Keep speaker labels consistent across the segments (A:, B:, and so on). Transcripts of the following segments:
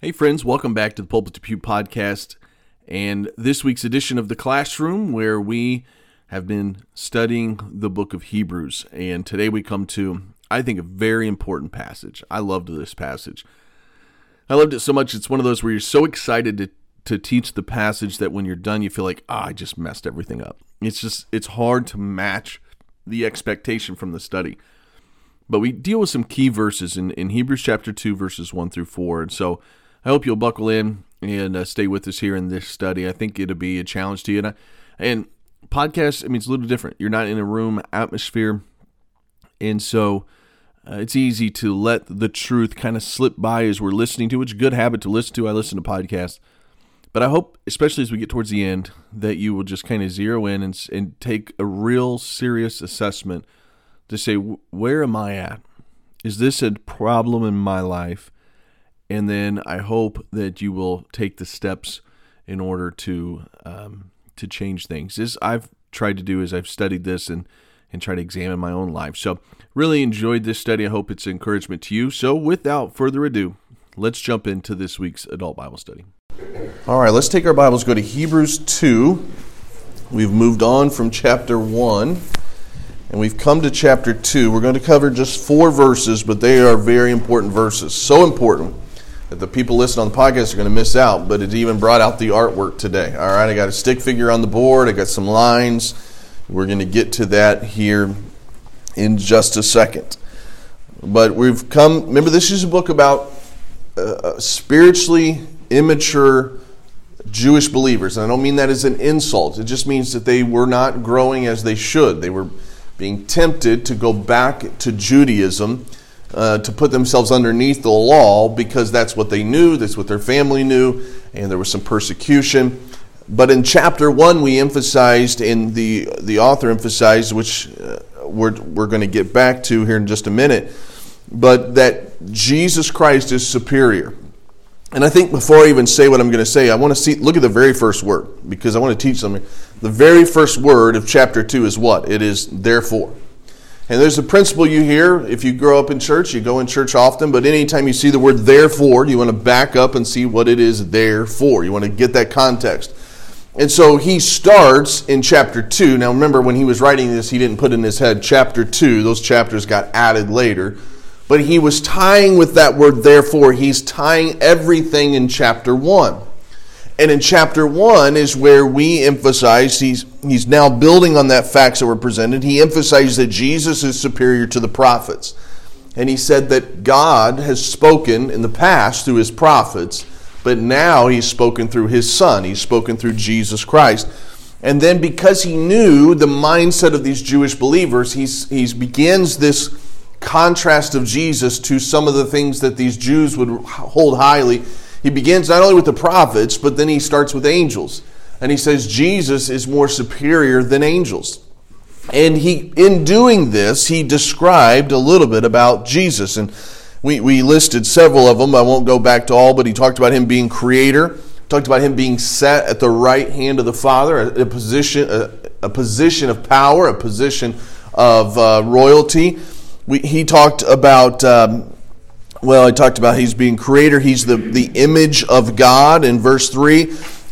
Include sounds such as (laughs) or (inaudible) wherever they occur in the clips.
A: Hey, friends, welcome back to the Pulpit to Pew podcast and this week's edition of the classroom where we have been studying the book of Hebrews. And today we come to, I think, a very important passage. I loved this passage. I loved it so much. It's one of those where you're so excited to, to teach the passage that when you're done, you feel like, ah, oh, I just messed everything up. It's just, it's hard to match the expectation from the study. But we deal with some key verses in, in Hebrews chapter 2, verses 1 through 4. And so, I hope you'll buckle in and uh, stay with us here in this study. I think it'll be a challenge to you. And, I, and podcast, I mean, it's a little different. You're not in a room atmosphere. And so uh, it's easy to let the truth kind of slip by as we're listening to, is a good habit to listen to. I listen to podcasts. But I hope, especially as we get towards the end, that you will just kind of zero in and, and take a real serious assessment to say, where am I at? Is this a problem in my life? And then I hope that you will take the steps in order to um, to change things. As I've tried to do is I've studied this and and try to examine my own life. So really enjoyed this study. I hope it's encouragement to you. So without further ado, let's jump into this week's adult Bible study. All right, let's take our Bibles, go to Hebrews 2. We've moved on from chapter 1 and we've come to chapter 2. We're going to cover just four verses, but they are very important verses. So important that the people listening on the podcast are going to miss out, but it even brought out the artwork today. All right, I got a stick figure on the board, I got some lines. We're going to get to that here in just a second. But we've come, remember, this is a book about uh, uh spiritually immature Jewish believers. And I don't mean that as an insult, it just means that they were not growing as they should. They were being tempted to go back to Judaism uh, to put themselves underneath the law because that's what they knew, that's what their family knew, and there was some persecution. But in chapter one, we emphasized, and the, the author emphasized, which uh, we're, we're going to get back to here in just a minute, but that Jesus Christ is superior. And I think before I even say what I'm going to say, I want to see look at the very first word because I want to teach something. The very first word of chapter 2 is what? It is therefore. And there's a principle you hear if you grow up in church, you go in church often, but anytime you see the word therefore, you want to back up and see what it is there for. You want to get that context. And so he starts in chapter 2. Now remember, when he was writing this, he didn't put in his head chapter 2. Those chapters got added later. But he was tying with that word therefore, he's tying everything in chapter 1. And in chapter 1 is where we emphasize, he's, he's now building on that facts that were presented. He emphasized that Jesus is superior to the prophets. And he said that God has spoken in the past through his prophets, but now he's spoken through his son. He's spoken through Jesus Christ. And then because he knew the mindset of these Jewish believers, he's, he begins this contrast of Jesus to some of the things that these Jews would hold highly he begins not only with the prophets, but then he starts with angels. And he says Jesus is more superior than angels. And he, in doing this, he described a little bit about Jesus. And we, we listed several of them. I won't go back to all, but he talked about him being creator, talked about him being set at the right hand of the Father, a, a position, a, a, position of power, a position of uh, royalty. We, he talked about um, well, I talked about he's being creator, he's the, the image of God in verse 3.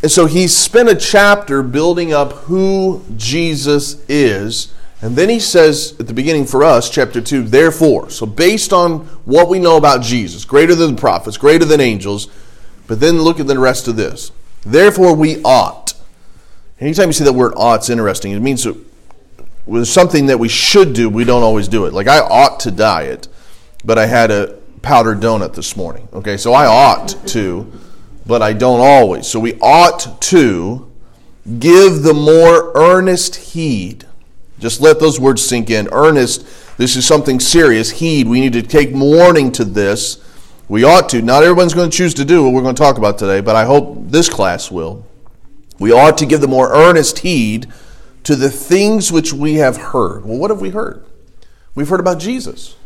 A: And so he spent a chapter building up who Jesus is. And then he says at the beginning for us, chapter 2, therefore. So, based on what we know about Jesus, greater than the prophets, greater than angels, but then look at the rest of this. Therefore, we ought. Anytime you see that word ought, it's interesting. It means with something that we should do, we don't always do it. Like, I ought to diet, but I had a powdered donut this morning. Okay, so I ought to, but I don't always. So we ought to give the more earnest heed. Just let those words sink in. Earnest, this is something serious. Heed, we need to take warning to this. We ought to. Not everyone's going to choose to do what we're going to talk about today, but I hope this class will. We ought to give the more earnest heed to the things which we have heard. Well, what have we heard? We've heard about Jesus.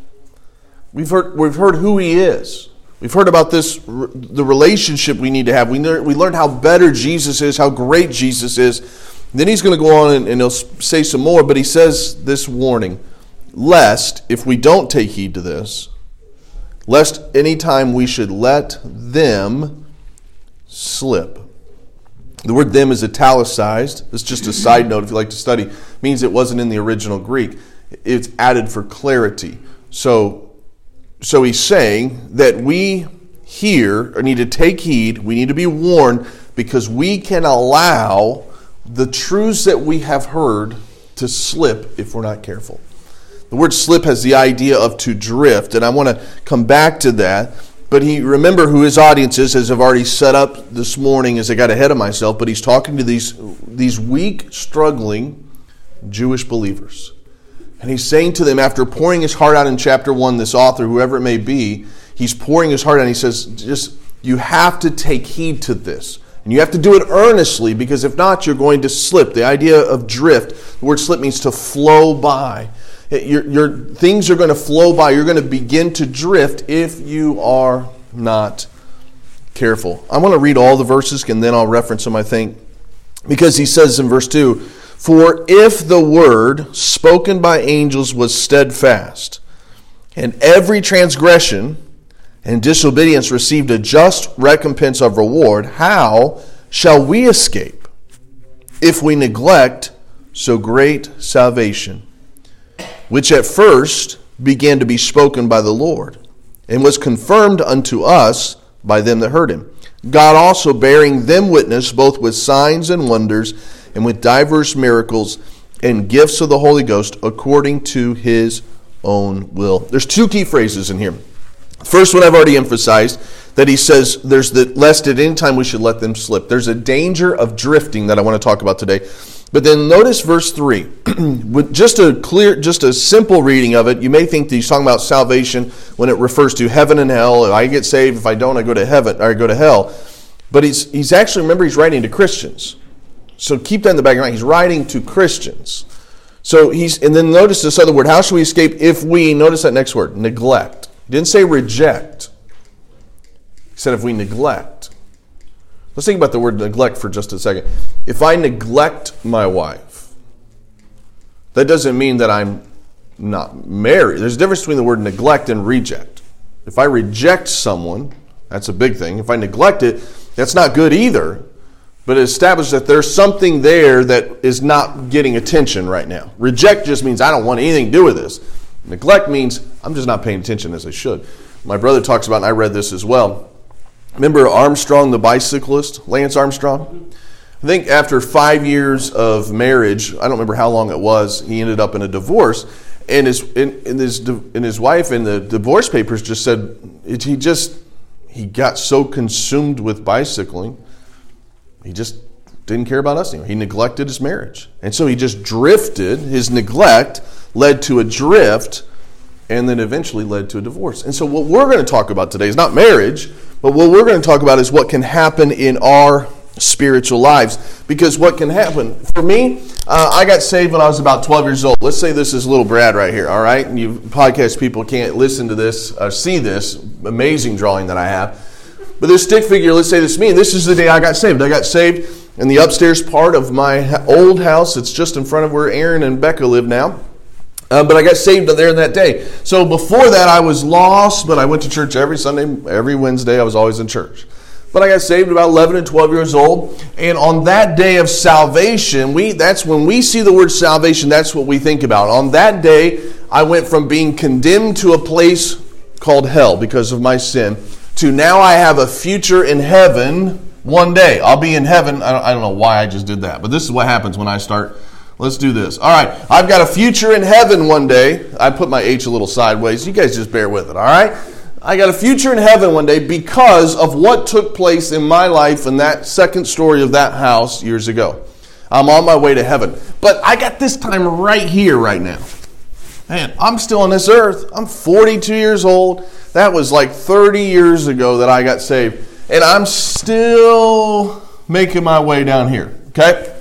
A: We've heard, we've heard who he is. We've heard about this, the relationship we need to have. We, learned how better Jesus is, how great Jesus is. Then he's going to go on and, and he'll say some more, but he says this warning Lest, if we don't take heed to this, lest any time we should let them slip. The word them is italicized. It's just a side note if you like to study. It means it wasn't in the original Greek. It's added for clarity. So, so he's saying that we here need to take heed, we need to be warned because we can allow the truths that we have heard to slip if we're not careful. The word slip has the idea of to drift, and I want to come back to that. But he remember who his audience is, as I've already set up this morning as I got ahead of myself, but he's talking to these, these weak, struggling Jewish believers. And he's saying to them, after pouring his heart out in chapter one, this author, whoever it may be, he's pouring his heart out. And he says, just you have to take heed to this. And you have to do it earnestly because if not, you're going to slip. The idea of drift, the word slip means to flow by. Your, your things are going to flow by. You're going to begin to drift if you are not careful. I want to read all the verses and then I'll reference them, I think. Because he says in verse 2 For if the word spoken by angels was steadfast, and every transgression and disobedience received a just recompense of reward, how shall we escape if we neglect so great salvation? which at first began to be spoken by the Lord, and was confirmed unto us by them that heard him. God also bearing them witness both with signs and wonders, and with diverse miracles and gifts of the Holy Ghost according to his own will. There's two key phrases in here. First one I've already emphasized that he says there's the lest at any time we should let them slip. There's a danger of drifting that I want to talk about today. But then notice verse 3. (clears throat) With just a clear, just a simple reading of it, you may think that he's talking about salvation when it refers to heaven and hell. If I get saved, if I don't, I go to heaven or I go to hell. But he's, he's actually, remember, he's writing to Christians. So keep that in the back of your mind. He's writing to Christians. So he's, and then notice this other word. How shall we escape if we, notice that next word, neglect. He didn't say reject. He said if we neglect. Let's think about the word neglect for just a second. If I neglect my wife, that doesn't mean that I'm not married. There's a difference between the word neglect and reject. If I reject someone, that's a big thing. If I neglect it, that's not good either. But it establishes that there's something there that is not getting attention right now. Reject just means I don't want anything to do with this. Neglect means I'm just not paying attention as I should. My brother talks about, and I read this as well. Remember Armstrong, the bicyclist, Lance Armstrong? I think after five years of marriage, I don't remember how long it was, he ended up in a divorce. And his, and, and his, and his wife in the divorce papers just said it, he just, he got so consumed with bicycling, he just didn't care about us anymore. He neglected his marriage. And so he just drifted. His neglect led to a drift and then eventually led to a divorce. And so, what we're going to talk about today is not marriage, but what we're going to talk about is what can happen in our spiritual lives. Because what can happen, for me, uh, I got saved when I was about 12 years old. Let's say this is little Brad right here, all right? And you podcast people can't listen to this, or see this amazing drawing that I have. But this stick figure, let's say this is me, this is the day I got saved. I got saved in the upstairs part of my old house. It's just in front of where Aaron and Becca live now. Uh, but I got saved there that day. So before that, I was lost, but I went to church every Sunday, every Wednesday. I was always in church. But I got saved about 11 and 12 years old. And on that day of salvation, we that's when we see the word salvation, that's what we think about. On that day, I went from being condemned to a place called hell because of my sin to now I have a future in heaven one day. I'll be in heaven. I don't, I don't know why I just did that, but this is what happens when I start Let's do this. All right. I've got a future in heaven one day. I put my H a little sideways. You guys just bear with it, all right? I got a future in heaven one day because of what took place in my life in that second story of that house years ago. I'm on my way to heaven. But I got this time right here, right now. Man, I'm still on this earth. I'm 42 years old. That was like 30 years ago that I got saved. And I'm still making my way down here. Okay?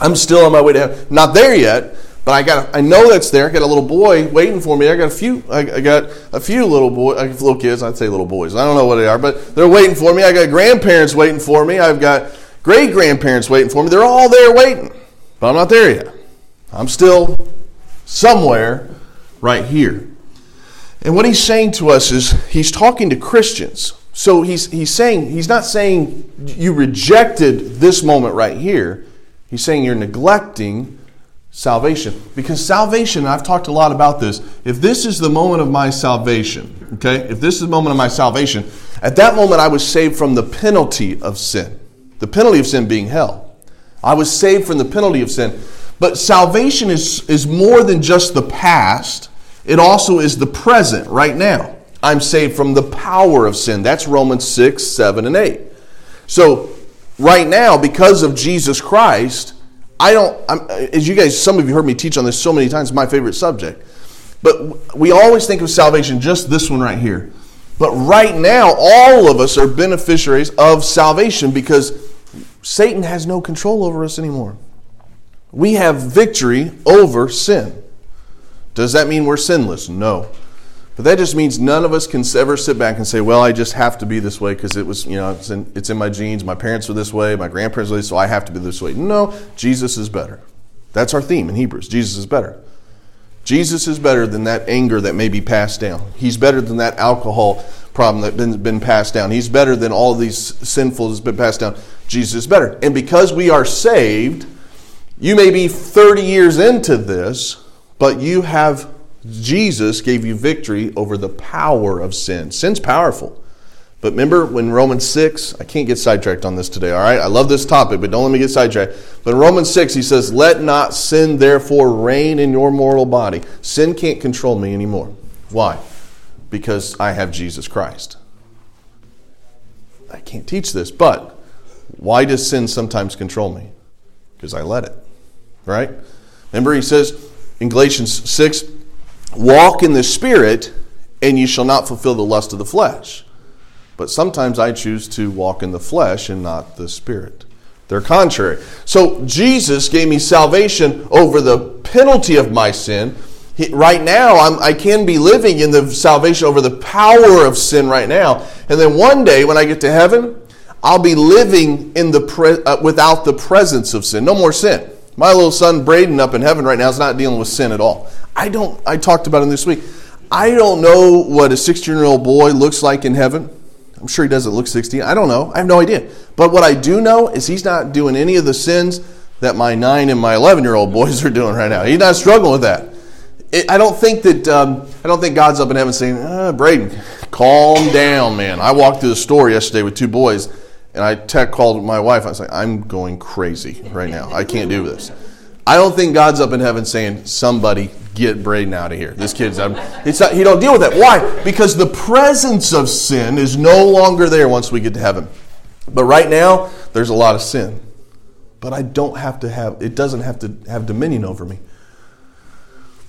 A: I'm still on my way down. Not there yet, but I got. I know that's there. I got a little boy waiting for me. I got a few. I, got a few little boy, little kids. I'd say little boys. I don't know what they are, but they're waiting for me. I got grandparents waiting for me. I've got great grandparents waiting for me. They're all there waiting, but I'm not there yet. I'm still somewhere right here. And what he's saying to us is he's talking to Christians. So he's, he's saying, he's not saying you rejected this moment right here. He's saying you're neglecting salvation. Because salvation, I've talked a lot about this. If this is the moment of my salvation, okay, if this is the moment of my salvation, at that moment I was saved from the penalty of sin. The penalty of sin being hell. I was saved from the penalty of sin. But salvation is, is more than just the past, it also is the present, right now. I'm saved from the power of sin. That's Romans 6, 7, and 8. So, right now, because of Jesus Christ, I don't, I'm, as you guys, some of you heard me teach on this so many times, my favorite subject. But we always think of salvation, just this one right here. But right now, all of us are beneficiaries of salvation because Satan has no control over us anymore. We have victory over sin. Does that mean we're sinless? No. But that just means none of us can ever sit back and say, well, I just have to be this way because it was, you know, it's in, it's in my genes. My parents are this way, my grandparents are this, way. so I have to be this way. No, Jesus is better. That's our theme in Hebrews. Jesus is better. Jesus is better than that anger that may be passed down. He's better than that alcohol problem that's been, been passed down. He's better than all these sinful that's been passed down. Jesus is better. And because we are saved, you may be 30 years into this, but you have Jesus gave you victory over the power of sin. Sin's powerful. But remember when Romans 6, I can't get sidetracked on this today, all right? I love this topic, but don't let me get sidetracked. But in Romans 6, he says, Let not sin therefore reign in your mortal body. Sin can't control me anymore. Why? Because I have Jesus Christ. I can't teach this, but why does sin sometimes control me? Because I let it, right? Remember, he says in Galatians 6, Walk in the Spirit, and you shall not fulfill the lust of the flesh. But sometimes I choose to walk in the flesh and not the Spirit. They're contrary. So Jesus gave me salvation over the penalty of my sin. He, right now, I'm, I can be living in the salvation over the power of sin right now. And then one day, when I get to heaven, I'll be living in the pre, uh, without the presence of sin. No more sin. My little son Braden up in heaven right now is not dealing with sin at all. I don't, I talked about him this week. I don't know what a 16 year old boy looks like in heaven. I'm sure he doesn't look 16. I don't know. I have no idea. But what I do know is he's not doing any of the sins that my 9 and my 11 year old boys are doing right now. He's not struggling with that. It, I don't think that, um, I don't think God's up in heaven saying, ah, Braden, calm down, man. I walked through the store yesterday with two boys and I tech called my wife. I was like, I'm going crazy right now. I can't do this. I don't think God's up in heaven saying, somebody get Braden out of here. This kid's, I'm, it's not, he don't deal with that. Why? Because the presence of sin is no longer there once we get to heaven. But right now, there's a lot of sin. But I don't have to have, it doesn't have to have dominion over me.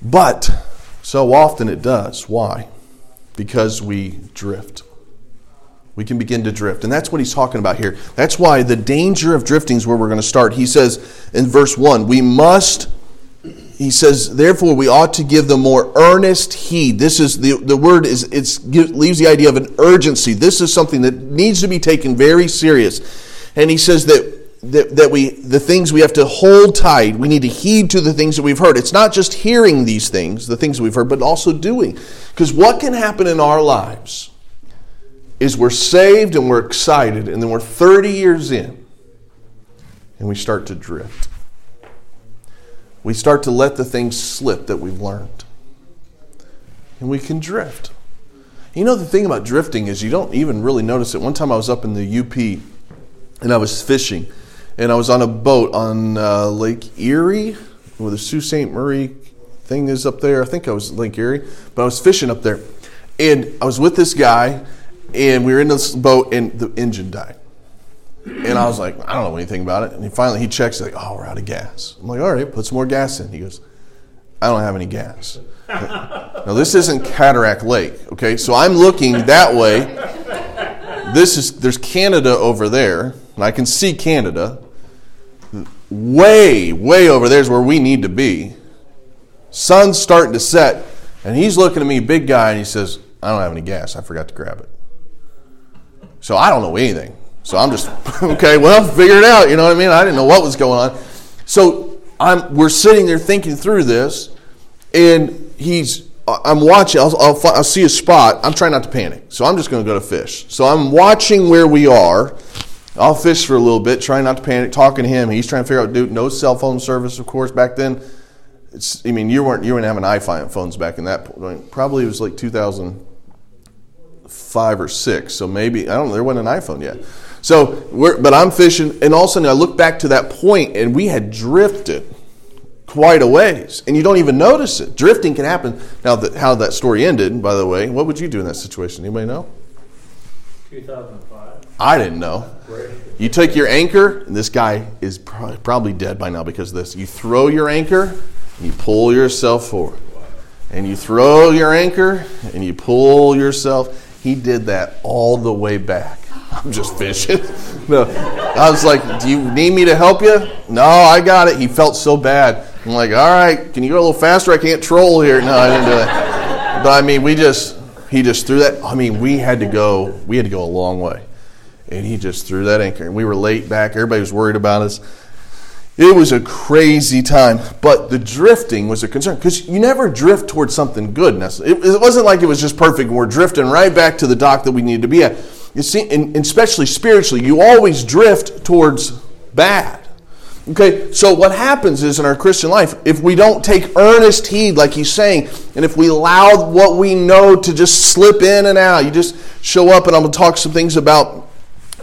A: But so often it does. Why? Because we drift. We can begin to drift. And that's what he's talking about here. That's why the danger of drifting is where we're going to start. He says in verse 1 we must, he says, therefore we ought to give the more earnest heed. This is the, the word is it leaves the idea of an urgency. This is something that needs to be taken very serious. And he says that that, that we the things we have to hold tight we need to heed to the things that we've heard it's not just hearing these things the things we've heard but also doing because what can happen in our lives is we're saved and we're excited, and then we're 30 years in and we start to drift. We start to let the things slip that we've learned. And we can drift. You know, the thing about drifting is you don't even really notice it. One time I was up in the UP and I was fishing, and I was on a boat on uh, Lake Erie, where the Sault Ste. Marie thing is up there. I think I was Lake Erie, but I was fishing up there. And I was with this guy, and we were in this boat and the engine died. And I was like, I don't know anything about it. And he finally he checks like, oh, we're out of gas. I'm like, all right, put some more gas in. He goes, I don't have any gas. (laughs) now this isn't Cataract Lake, okay? So I'm looking that way. This is there's Canada over there, and I can see Canada. Way, way over there is where we need to be. Sun's starting to set, and he's looking at me, big guy, and he says, I don't have any gas. I forgot to grab it. So I don't know anything. So I'm just, (laughs) okay, well, figure it out. You know what I mean? I didn't know what was going on. So I'm, we're sitting there thinking through this, and he's I'm watching. I'll, I'll, I'll, see a spot. I'm trying not to panic, so I'm just going to go to fish. So I'm watching where we are. I'll fish for a little bit, trying not to panic. Talking to him, he's trying to figure out. Dude, no cell phone service, of course. Back then, it's. I mean, you weren't you weren't having iPhones back in that point. Probably it was like 2005 or six. So maybe I don't know. There wasn't an iPhone yet. So we're, but I'm fishing, and all of a sudden I look back to that point, and we had drifted quite a ways, and you don't even notice it. Drifting can happen. Now, how that story ended, by the way, what would you do in that situation? Anybody know?
B: 2005.
A: I didn't know. You take your anchor, and this guy is probably dead by now because of this. You throw your anchor, and you pull yourself forward. And you throw your anchor, and you pull yourself. He did that all the way back. (laughs) I'm just fishing. (laughs) no. I was like, Do you need me to help you? No, I got it. He felt so bad. I'm like, all right, can you go a little faster? I can't troll here. No, I didn't do that. But I mean, we just, he just threw that. I mean, we had to go, we had to go a long way. And he just threw that anchor. And we were late back. Everybody was worried about us. It was a crazy time, but the drifting was a concern because you never drift towards something good. It, it wasn't like it was just perfect we're drifting right back to the dock that we need to be at. You see, and especially spiritually, you always drift towards bad. Okay, so what happens is in our Christian life, if we don't take earnest heed, like he's saying, and if we allow what we know to just slip in and out, you just show up, and I'm going to talk some things about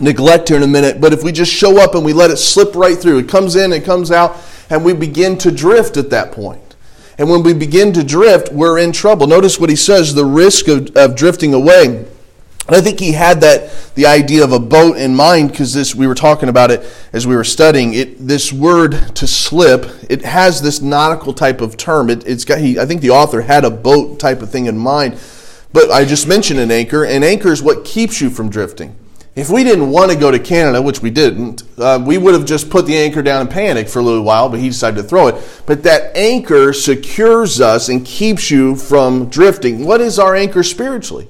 A: neglect here in a minute, but if we just show up and we let it slip right through, it comes in, it comes out, and we begin to drift at that point. And when we begin to drift, we're in trouble. Notice what he says the risk of, of drifting away and I think he had that the idea of a boat in mind because this we were talking about it as we were studying it. This word to slip, it has this nautical type of term. It, has got. He, I think the author had a boat type of thing in mind. But I just mentioned an anchor, and anchor is what keeps you from drifting. If we didn't want to go to Canada, which we didn't, uh, we would have just put the anchor down and panicked for a little while, but he decided to throw it. But that anchor secures us and keeps you from drifting. What is our anchor spiritually?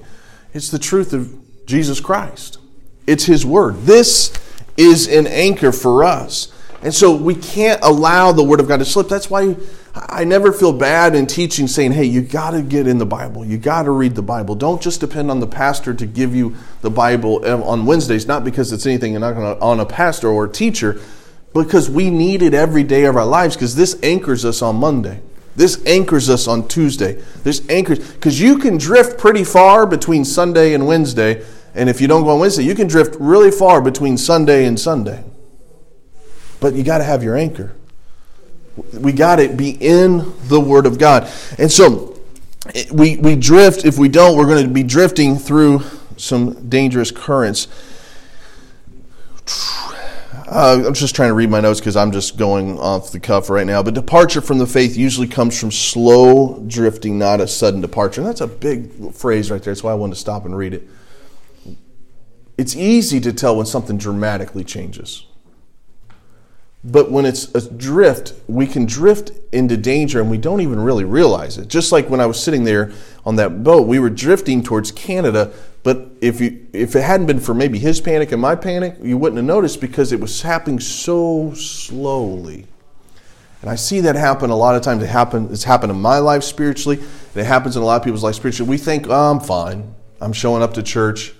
A: It's the truth of Jesus Christ. It's His Word. This is an anchor for us. And so we can't allow the Word of God to slip. That's why I never feel bad in teaching saying, hey, you got to get in the Bible. You got to read the Bible. Don't just depend on the pastor to give you the Bible um, on Wednesdays, not because it's anything on a pastor or a teacher, because we need it every day of our lives because this anchors us on Monday. This anchors us on Tuesday. This anchors because you can drift pretty far between Sunday and Wednesday, and if you don't go on Wednesday, you can drift really far between Sunday and Sunday. But you got to have your anchor. We got to be in the Word of God, and so we we drift. If we don't, we're going to be drifting through some dangerous currents. Uh, I'm just trying to read my notes because I'm just going off the cuff right now. But departure from the faith usually comes from slow drifting, not a sudden departure. And that's a big phrase right there. That's why I wanted to stop and read it. It's easy to tell when something dramatically changes. But when it's a drift, we can drift into danger and we don't even really realize it. Just like when I was sitting there on that boat, we were drifting towards Canada, but if you if it hadn't been for maybe his panic and my panic, you wouldn't have noticed because it was happening so slowly. And I see that happen a lot of times. It happen, it's happened in my life spiritually. it happens in a lot of people's life spiritually. We think, oh, I'm fine. I'm showing up to church.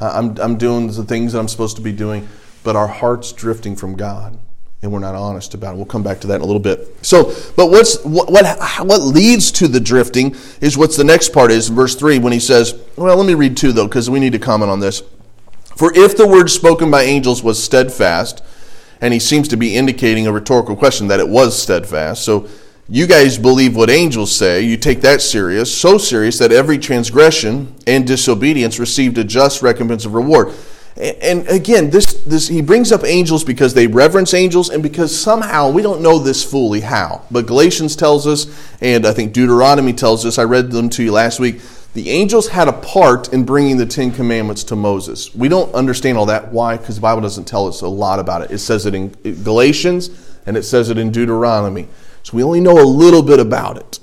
A: I'm, I'm doing the things that I'm supposed to be doing. But our heart's drifting from God and we're not honest about it. We'll come back to that in a little bit. So, but what's what what, what leads to the drifting is what's the next part is verse 3 when he says, well, let me read 2 though because we need to comment on this. For if the word spoken by angels was steadfast, and he seems to be indicating a rhetorical question that it was steadfast. So, you guys believe what angels say, you take that serious, so serious that every transgression and disobedience received a just recompense of reward. And again, this, this he brings up angels because they reverence angels and because somehow we don't know this fully how. But Galatians tells us, and I think Deuteronomy tells us, I read them to you last week, the angels had a part in bringing the Ten Commandments to Moses. We don't understand all that. Why? Because the Bible doesn't tell us a lot about it. It says it in Galatians and it says it in Deuteronomy. So we only know a little bit about it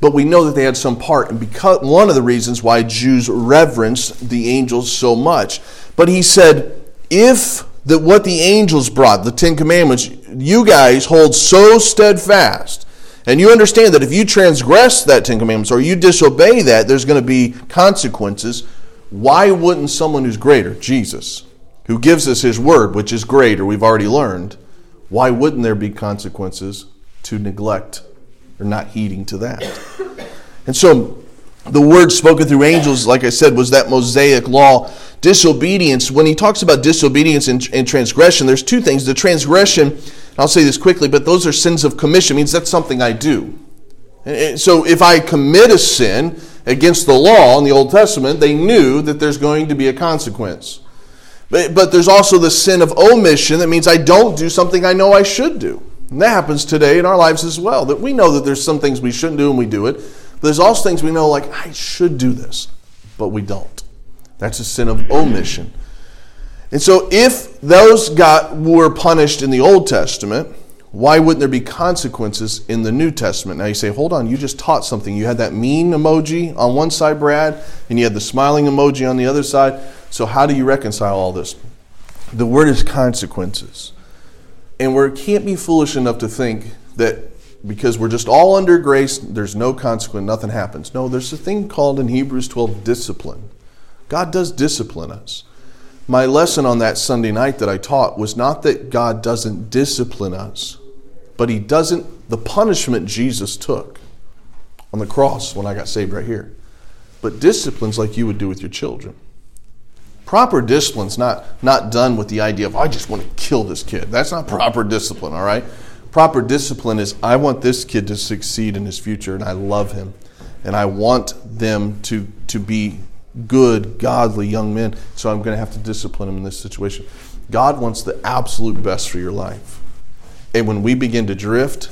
A: but we know that they had some part and because one of the reasons why Jews reverenced the angels so much. But he said, if that what the angels brought, the Ten Commandments, you guys hold so steadfast, and you understand that if you transgress that Ten Commandments or you disobey that, there's going to be consequences, why wouldn't someone who's greater, Jesus, who gives us his word, which is greater, we've already learned, why wouldn't there be consequences to neglect or not heeding to that? And so the word spoken through angels, like I said, was that Mosaic law. Disobedience, when he talks about disobedience and, and transgression, there's two things. The transgression, I'll say this quickly, but those are sins of commission, means that's something I do. So if I commit a sin against the law in the Old Testament, they knew that there's going to be a consequence. But, but there's also the sin of omission that means I don't do something I know I should do. And that happens today in our lives as well. That we know that there's some things we shouldn't do and we do it. But there's also things we know like I should do this, but we don't. That's a sin of omission. And so if those got were punished in the Old Testament, why wouldn't there be consequences in the New Testament? Now you say, hold on, you just taught something. You had that mean emoji on one side, Brad, and you had the smiling emoji on the other side. So how do you reconcile all this? The word is consequences. And we can't be foolish enough to think that because we're just all under grace, there's no consequence, nothing happens. No, there's a thing called in Hebrews 12 discipline. God does discipline us. My lesson on that Sunday night that I taught was not that God doesn't discipline us, but He doesn't, the punishment Jesus took on the cross when I got saved right here, but disciplines like you would do with your children. Proper discipline's not, not done with the idea of, I just want to kill this kid. That's not proper discipline, all right? Proper discipline is, I want this kid to succeed in his future, and I love him. And I want them to, to be good, godly young men, so I'm going to have to discipline them in this situation. God wants the absolute best for your life. And when we begin to drift,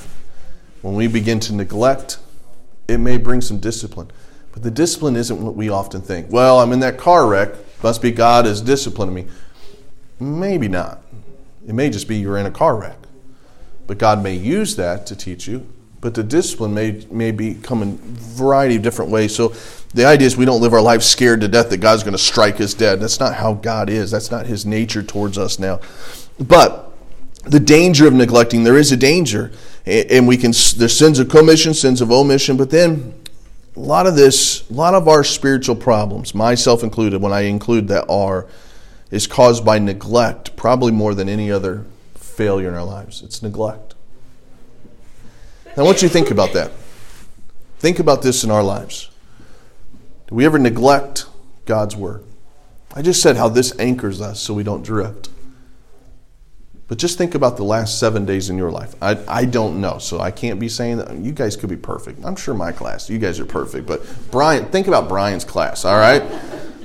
A: when we begin to neglect, it may bring some discipline. But the discipline isn't what we often think. Well, I'm in that car wreck. Must be God is disciplining me. Maybe not. It may just be you're in a car wreck. But God may use that to teach you. But the discipline may, may be come in a variety of different ways. So the idea is we don't live our life scared to death that God's going to strike us dead. That's not how God is. That's not his nature towards us now. But the danger of neglecting, there is a danger. And we can, there's sins of commission, sins of omission, but then a lot of this, a lot of our spiritual problems, myself included, when I include that are, is caused by neglect, probably more than any other failure in our lives. It's neglect. Now, I want you to think about that. Think about this in our lives. Do we ever neglect God's word? I just said how this anchors us so we don't drift. But just think about the last seven days in your life. I, I don't know, so I can't be saying that. You guys could be perfect. I'm sure my class, you guys are perfect. But Brian, think about Brian's class, all right?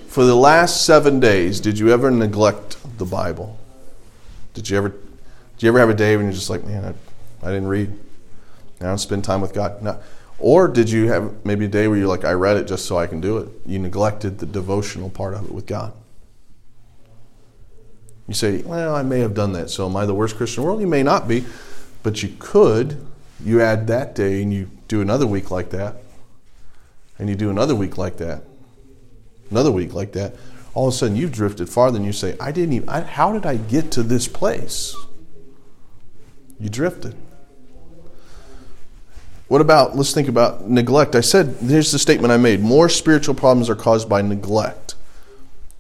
A: For the last seven days, did you ever neglect the Bible? Did you ever, did you ever have a day when you're just like, man, I, I didn't read? I don't spend time with God? No. Or did you have maybe a day where you're like, I read it just so I can do it? You neglected the devotional part of it with God. You say, well, I may have done that, so am I the worst Christian in the world? You may not be, but you could. You add that day and you do another week like that, and you do another week like that, another week like that. All of a sudden, you've drifted farther, and you say, I didn't even, I, how did I get to this place? You drifted. What about, let's think about neglect. I said, here's the statement I made more spiritual problems are caused by neglect.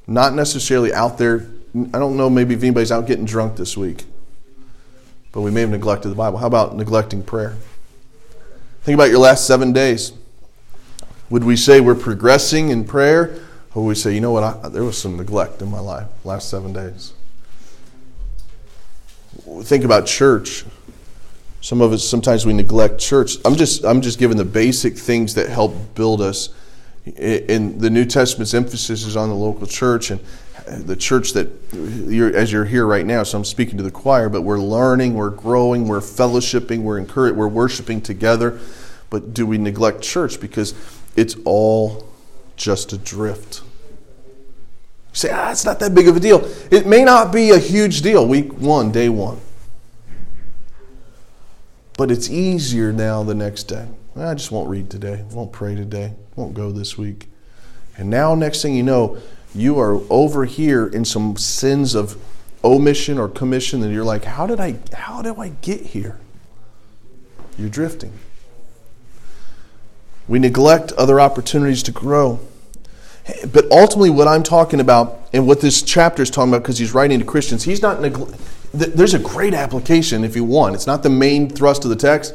A: Not necessarily out there. I don't know, maybe if anybody's out getting drunk this week, but we may have neglected the Bible. How about neglecting prayer? Think about your last seven days. Would we say we're progressing in prayer, or would we say, you know what, I, there was some neglect in my life last seven days? Think about church. Some of us sometimes we neglect church. I'm just I'm just giving the basic things that help build us. In the New Testament's emphasis is on the local church and the church that you're, as you're here right now. So I'm speaking to the choir, but we're learning, we're growing, we're fellowshipping, we're encouraged, we're worshiping together. But do we neglect church because it's all just a drift? You say, ah, it's not that big of a deal. It may not be a huge deal week one, day one. But it's easier now the next day. I just won't read today, won't pray today, won't go this week. And now, next thing you know, you are over here in some sins of omission or commission, and you're like, how did I how do I get here? You're drifting. We neglect other opportunities to grow. But ultimately, what I'm talking about and what this chapter is talking about, because he's writing to Christians, he's not. Negl- there's a great application if you want. It's not the main thrust of the text.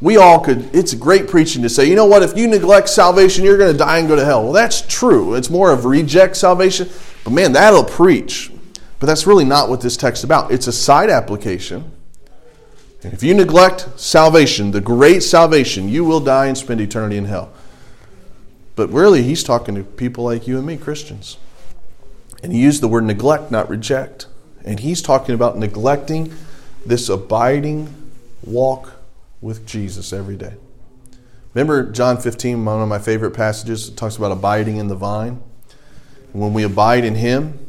A: We all could, it's great preaching to say, you know what, if you neglect salvation, you're going to die and go to hell. Well, that's true. It's more of reject salvation. But man, that'll preach. But that's really not what this text is about. It's a side application. And if you neglect salvation, the great salvation, you will die and spend eternity in hell. But really, he's talking to people like you and me, Christians. And he used the word neglect, not reject. And he's talking about neglecting this abiding walk with Jesus every day. Remember John 15, one of my favorite passages, it talks about abiding in the vine. When we abide in him,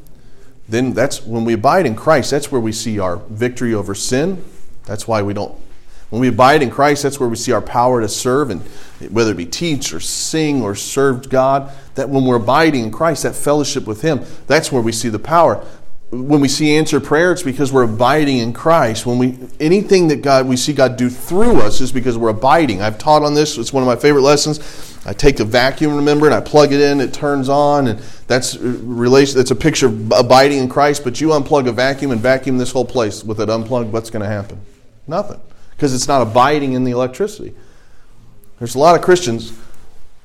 A: then that's when we abide in Christ, that's where we see our victory over sin. That's why we don't when we abide in Christ, that's where we see our power to serve, and whether it be teach or sing or serve God. That when we're abiding in Christ, that fellowship with Him, that's where we see the power. When we see answered prayer, it's because we're abiding in Christ. When we anything that God we see God do through us is because we're abiding. I've taught on this. It's one of my favorite lessons. I take a vacuum, remember, and I plug it in. It turns on, and that's uh, relation. That's a picture of abiding in Christ. But you unplug a vacuum and vacuum this whole place with it unplugged. What's going to happen? Nothing because it's not abiding in the electricity. There's a lot of Christians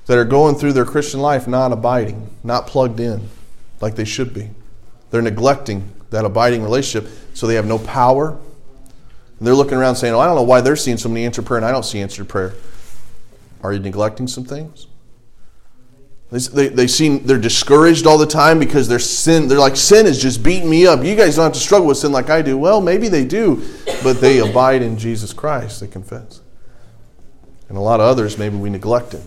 A: that are going through their Christian life not abiding, not plugged in like they should be. They're neglecting that abiding relationship, so they have no power. And they're looking around saying, Oh, I don't know why they're seeing so many answered prayer and I don't see answered prayer. Are you neglecting some things? They, they seem they're discouraged all the time because their sin they're like sin is just beating me up. You guys don't have to struggle with sin like I do. Well, maybe they do, but they abide in Jesus Christ. They confess, and a lot of others maybe we neglect Him,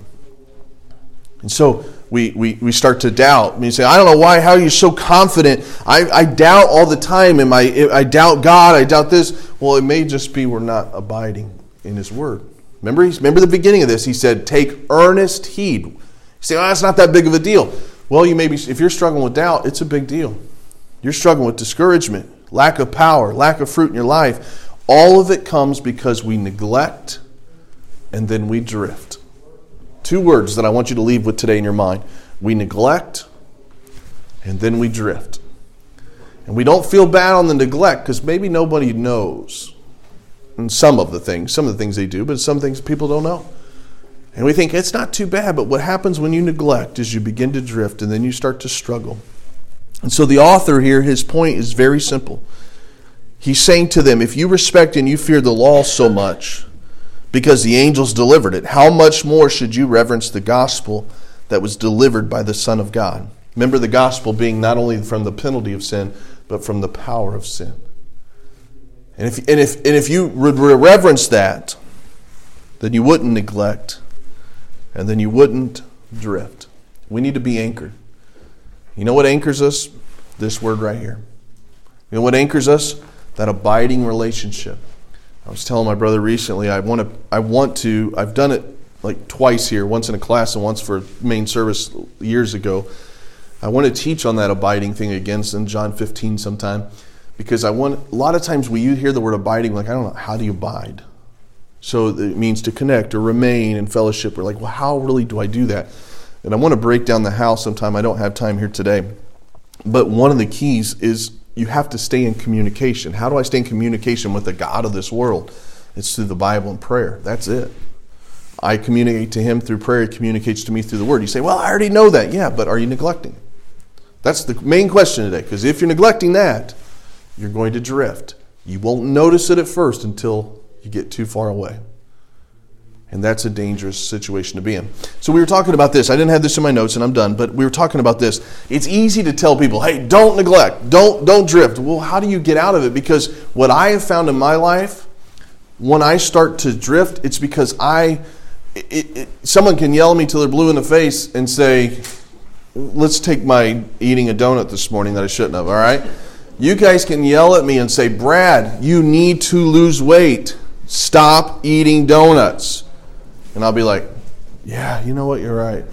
A: and so we we, we start to doubt. You say, I don't know why. How are you so confident? I, I doubt all the time. Am I? I doubt God. I doubt this. Well, it may just be we're not abiding in His Word. Remember, remember the beginning of this. He said, "Take earnest heed." You say, oh, that's not that big of a deal. Well, you may be, if you're struggling with doubt, it's a big deal. You're struggling with discouragement, lack of power, lack of fruit in your life. All of it comes because we neglect and then we drift. Two words that I want you to leave with today in your mind we neglect and then we drift. And we don't feel bad on the neglect because maybe nobody knows. And some of the things, some of the things they do, but some things people don't know. And we think it's not too bad, but what happens when you neglect is you begin to drift and then you start to struggle. And so the author here, his point is very simple. He's saying to them, if you respect and you fear the law so much because the angels delivered it, how much more should you reverence the gospel that was delivered by the Son of God? Remember the gospel being not only from the penalty of sin, but from the power of sin. And if, and if, and if you would reverence that, then you wouldn't neglect and then you wouldn't drift. We need to be anchored. You know what anchors us? This word right here. You know what anchors us? That abiding relationship. I was telling my brother recently, I want to, I want to, I've done it like twice here, once in a class and once for main service years ago. I want to teach on that abiding thing again in John 15 sometime because I want, a lot of times we hear the word abiding, like, I don't know, how do you abide? So it means to connect or remain in fellowship. We're like, well, how really do I do that? And I want to break down the how sometime. I don't have time here today. But one of the keys is you have to stay in communication. How do I stay in communication with the God of this world? It's through the Bible and prayer. That's it. I communicate to him through prayer, he communicates to me through the word. You say, Well, I already know that. Yeah, but are you neglecting? It? That's the main question today. Because if you're neglecting that, you're going to drift. You won't notice it at first until you get too far away. And that's a dangerous situation to be in. So we were talking about this. I didn't have this in my notes and I'm done, but we were talking about this. It's easy to tell people, "Hey, don't neglect. Don't don't drift." Well, how do you get out of it? Because what I have found in my life, when I start to drift, it's because I it, it, someone can yell at me till they're blue in the face and say, "Let's take my eating a donut this morning that I shouldn't have." All right? You guys can yell at me and say, "Brad, you need to lose weight." Stop eating donuts. And I'll be like, yeah, you know what? You're right.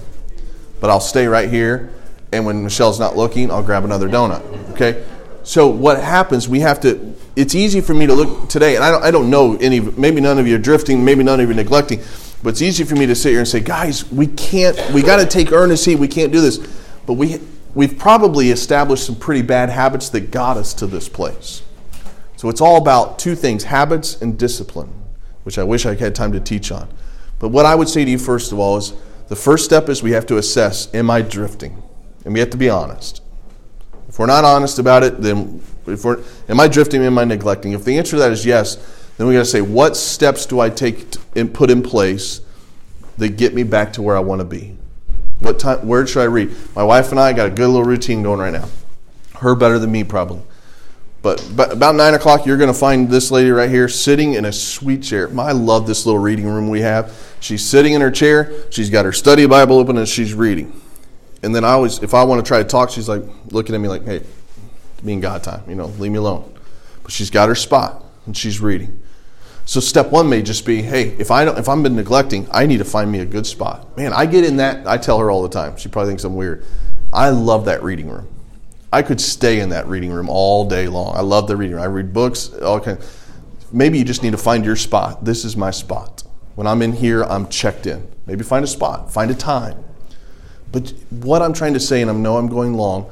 A: But I'll stay right here. And when Michelle's not looking, I'll grab another donut. Okay? So what happens, we have to, it's easy for me to look today, and I don't, I don't know any, maybe none of you are drifting, maybe none of you are neglecting, But it's easy for me to sit here and say, guys, we can't, we got to take earnest heed. We can't do this. But we, we've probably established some pretty bad habits that got us to this place. So it's all about two things habits and discipline, which I wish I had time to teach on. But what I would say to you, first of all, is the first step is we have to assess am I drifting? And we have to be honest. If we're not honest about it, then if we're, am I drifting? Am I neglecting? If the answer to that is yes, then we got to say, what steps do I take and put in place that get me back to where I want to be? What time? Where should I read? My wife and I got a good little routine going right now. Her better than me, probably. But, but about nine o'clock, you're going to find this lady right here sitting in a sweet chair. I love this little reading room we have. She's sitting in her chair. She's got her study Bible open and she's reading. And then I always, if I want to try to talk, she's like looking at me like, "Hey, me and God time. You know, leave me alone." But she's got her spot and she's reading. So step one may just be, hey, if I don't, if I'm been neglecting, I need to find me a good spot. Man, I get in that. I tell her all the time. She probably thinks I'm weird. I love that reading room. I could stay in that reading room all day long. I love the reading room. I read books. All kind. Maybe you just need to find your spot. This is my spot. When I'm in here, I'm checked in. Maybe find a spot. Find a time. But what I'm trying to say, and I know I'm going long,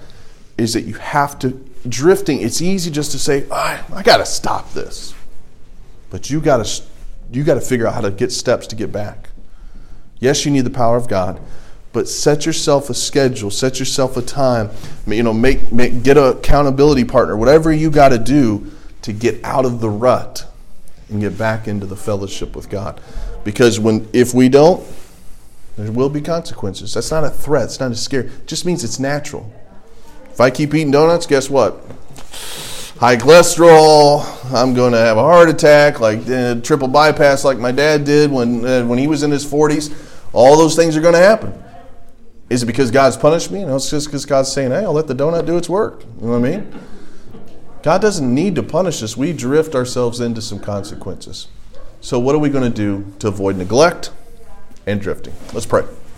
A: is that you have to drifting. It's easy just to say, oh, I got to stop this. But you got to you got to figure out how to get steps to get back. Yes, you need the power of God, but set yourself a schedule, set yourself a time. You know, make, make get a accountability partner, whatever you got to do to get out of the rut and get back into the fellowship with God. Because when if we don't, there will be consequences. That's not a threat. It's not a scare. It just means it's natural. If I keep eating donuts, guess what? high cholesterol. I'm going to have a heart attack, like uh, triple bypass, like my dad did when uh, when he was in his 40s. All those things are going to happen. Is it because God's punished me? No, it's just because God's saying, "Hey, I'll let the donut do its work." You know what I mean? God doesn't need to punish us. We drift ourselves into some consequences. So, what are we going to do to avoid neglect and drifting? Let's pray.